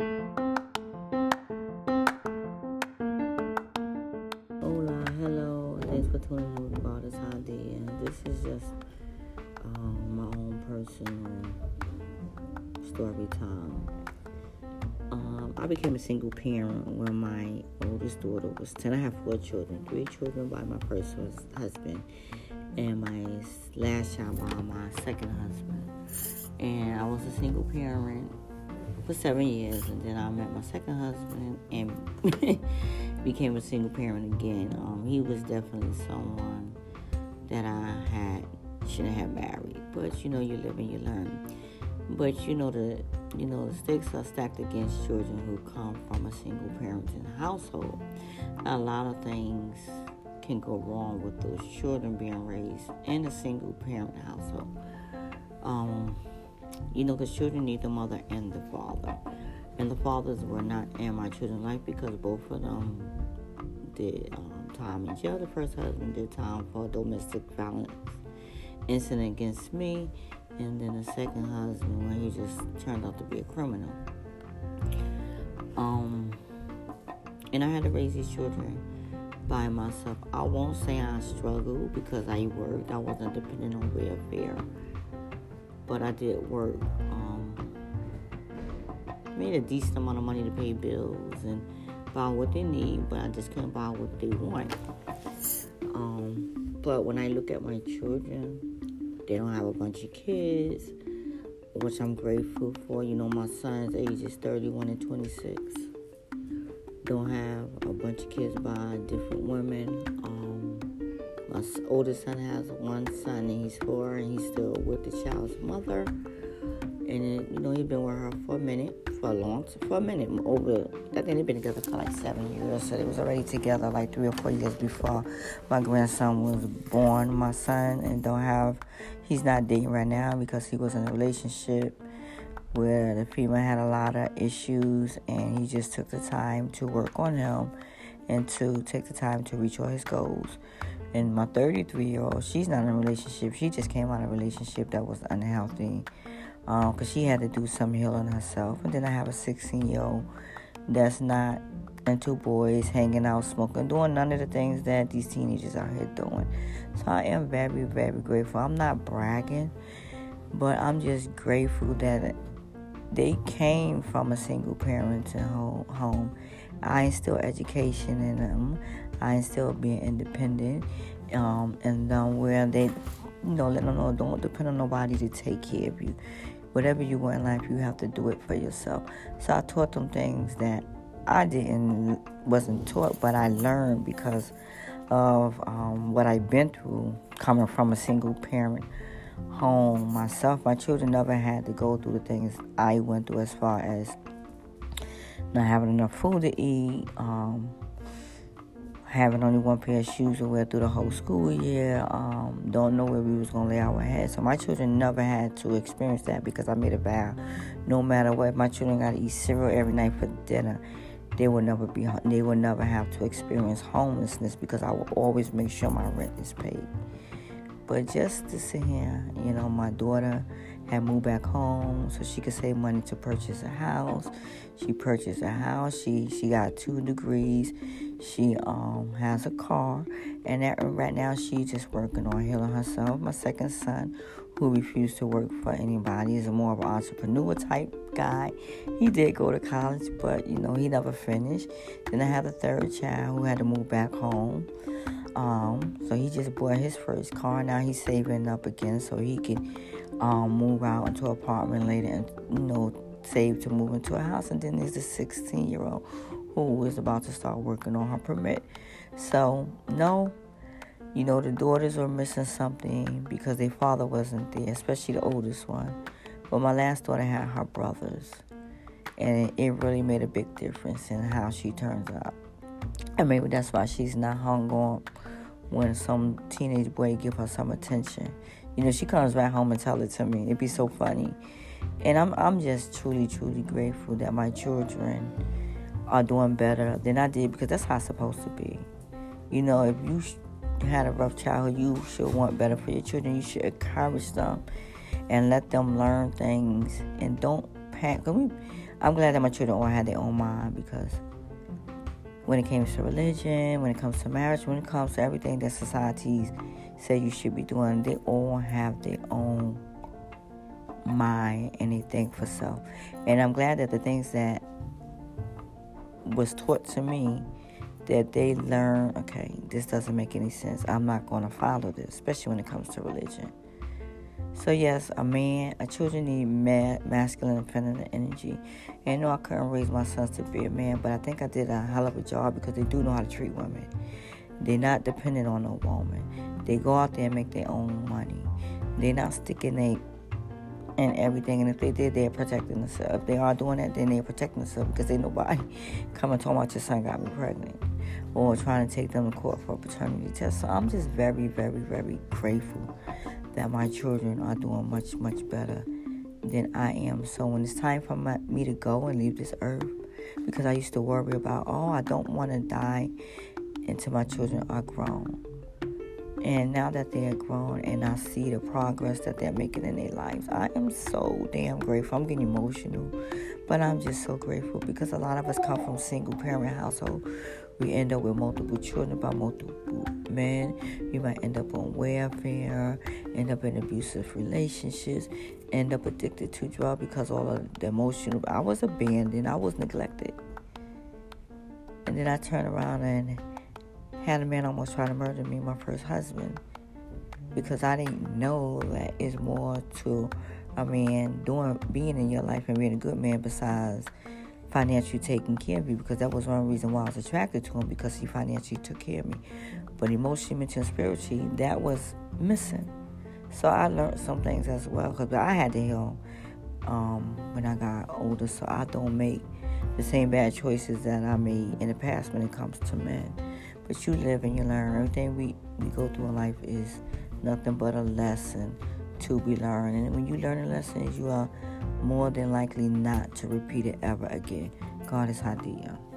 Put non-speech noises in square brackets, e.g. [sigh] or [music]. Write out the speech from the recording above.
Hola, hello. Thanks for tuning in with Goddess Hadiyah. This is just um, my own personal story time. Um, I became a single parent when my oldest daughter was 10. I have four children, three children by my first husband, and my last child by my second husband. And I was a single parent for seven years, and then I met my second husband and [laughs] became a single parent again. Um, he was definitely someone that I had shouldn't have married, but you know, you live and you learn. But you know the you know the stakes are stacked against children who come from a single parenting household. A lot of things can go wrong with those children being raised in a single parent household. You know, the children need the mother and the father. And the fathers were not in my children's life because both of them did um, time in jail. The first husband did time for domestic violence incident against me. And then the second husband, when he just turned out to be a criminal. Um, and I had to raise these children by myself. I won't say I struggled because I worked. I wasn't dependent on welfare but I did work. Um, made a decent amount of money to pay bills and buy what they need, but I just couldn't buy what they want. Um, but when I look at my children, they don't have a bunch of kids, which I'm grateful for. You know, my son's age is 31 and 26. Don't have a bunch of kids by different women. Um, my oldest son has one son, and he's four, and he's still with the child's mother. And you know, he's been with her for a minute, for a long, for a minute over. I think they've been together for like seven years. So they was already together like three or four years before my grandson was born. My son and don't have, he's not dating right now because he was in a relationship where the female had a lot of issues, and he just took the time to work on him and to take the time to reach all his goals. And my 33 year old, she's not in a relationship. She just came out of a relationship that was unhealthy because um, she had to do some healing herself. And then I have a 16 year old that's not and two boys hanging out, smoking, doing none of the things that these teenagers out here doing. So I am very, very grateful. I'm not bragging, but I'm just grateful that they came from a single parenting home. I instill education in them. I instill being independent, um, and where they, you know, let them know don't depend on nobody to take care of you. Whatever you want in life, you have to do it for yourself. So I taught them things that I didn't wasn't taught, but I learned because of um, what I've been through coming from a single parent home myself. My children never had to go through the things I went through as far as not having enough food to eat, um, having only one pair of shoes to wear through the whole school year, um, don't know where we was gonna lay our heads. So my children never had to experience that because I made a vow, no matter what, my children got to eat cereal every night for dinner. They will never be, they will never have to experience homelessness because I will always make sure my rent is paid. But just to sit here, you know, my daughter had moved back home so she could save money to purchase a house. She purchased a house. She she got two degrees. She um has a car, and that, right now she's just working on healing herself. My second son, who refused to work for anybody, is a more of an entrepreneur type guy. He did go to college, but you know he never finished. Then I have a third child who had to move back home. Um, so he just bought his first car. Now he's saving up again so he can um, move out into an apartment later and, you know, save to move into a house. And then there's the 16 year old who is about to start working on her permit. So, no, you know, the daughters were missing something because their father wasn't there, especially the oldest one. But my last daughter had her brothers. And it, really made a big difference in how she turns out. And maybe that's why she's not hung on when some teenage boy give her some attention. You know, she comes back home and tell it to me. It'd be so funny. And I'm I'm just truly, truly grateful that my children are doing better than I did because that's how it's supposed to be. You know, if you had a rough childhood, you should want better for your children. You should encourage them and let them learn things and don't panic. I'm glad that my children all had their own mind because when it comes to religion, when it comes to marriage, when it comes to everything that societies say you should be doing, they all have their own mind and they think for self. And I'm glad that the things that was taught to me that they learn, okay, this doesn't make any sense. I'm not going to follow this, especially when it comes to religion. So yes, a man, a children need ma- masculine and feminine energy. And no, I couldn't raise my sons to be a man, but I think I did a hell of a job because they do know how to treat women. They're not dependent on a woman. They go out there and make their own money. They're not sticking their and everything. And if they did, they're protecting themselves. If they are doing that, then they're protecting themselves because ain't nobody [laughs] coming talking about your son got me pregnant or trying to take them to court for a paternity test. So I'm just very, very, very grateful that my children are doing much, much better than I am. So when it's time for my, me to go and leave this earth, because I used to worry about, oh, I don't want to die until my children are grown. And now that they are grown and I see the progress that they're making in their lives, I am so damn grateful. I'm getting emotional, but I'm just so grateful because a lot of us come from single parent household. We end up with multiple children by multiple men. You might end up on welfare, end up in abusive relationships, end up addicted to drugs because all of the emotional. I was abandoned. I was neglected, and then I turn around and had a man almost try to murder me, my first husband, because I didn't know that it's more to a man doing being in your life and being a good man besides financially taking care of you because that was one reason why I was attracted to him because he financially took care of me. But emotionally, mentally, and spiritually, that was missing. So I learned some things as well because I had to heal um, when I got older so I don't make the same bad choices that I made in the past when it comes to men. But you live and you learn. Everything we, we go through in life is nothing but a lesson to be learned. And when you learn a lesson, you are more than likely not to repeat it ever again. Goddess Hadiyah.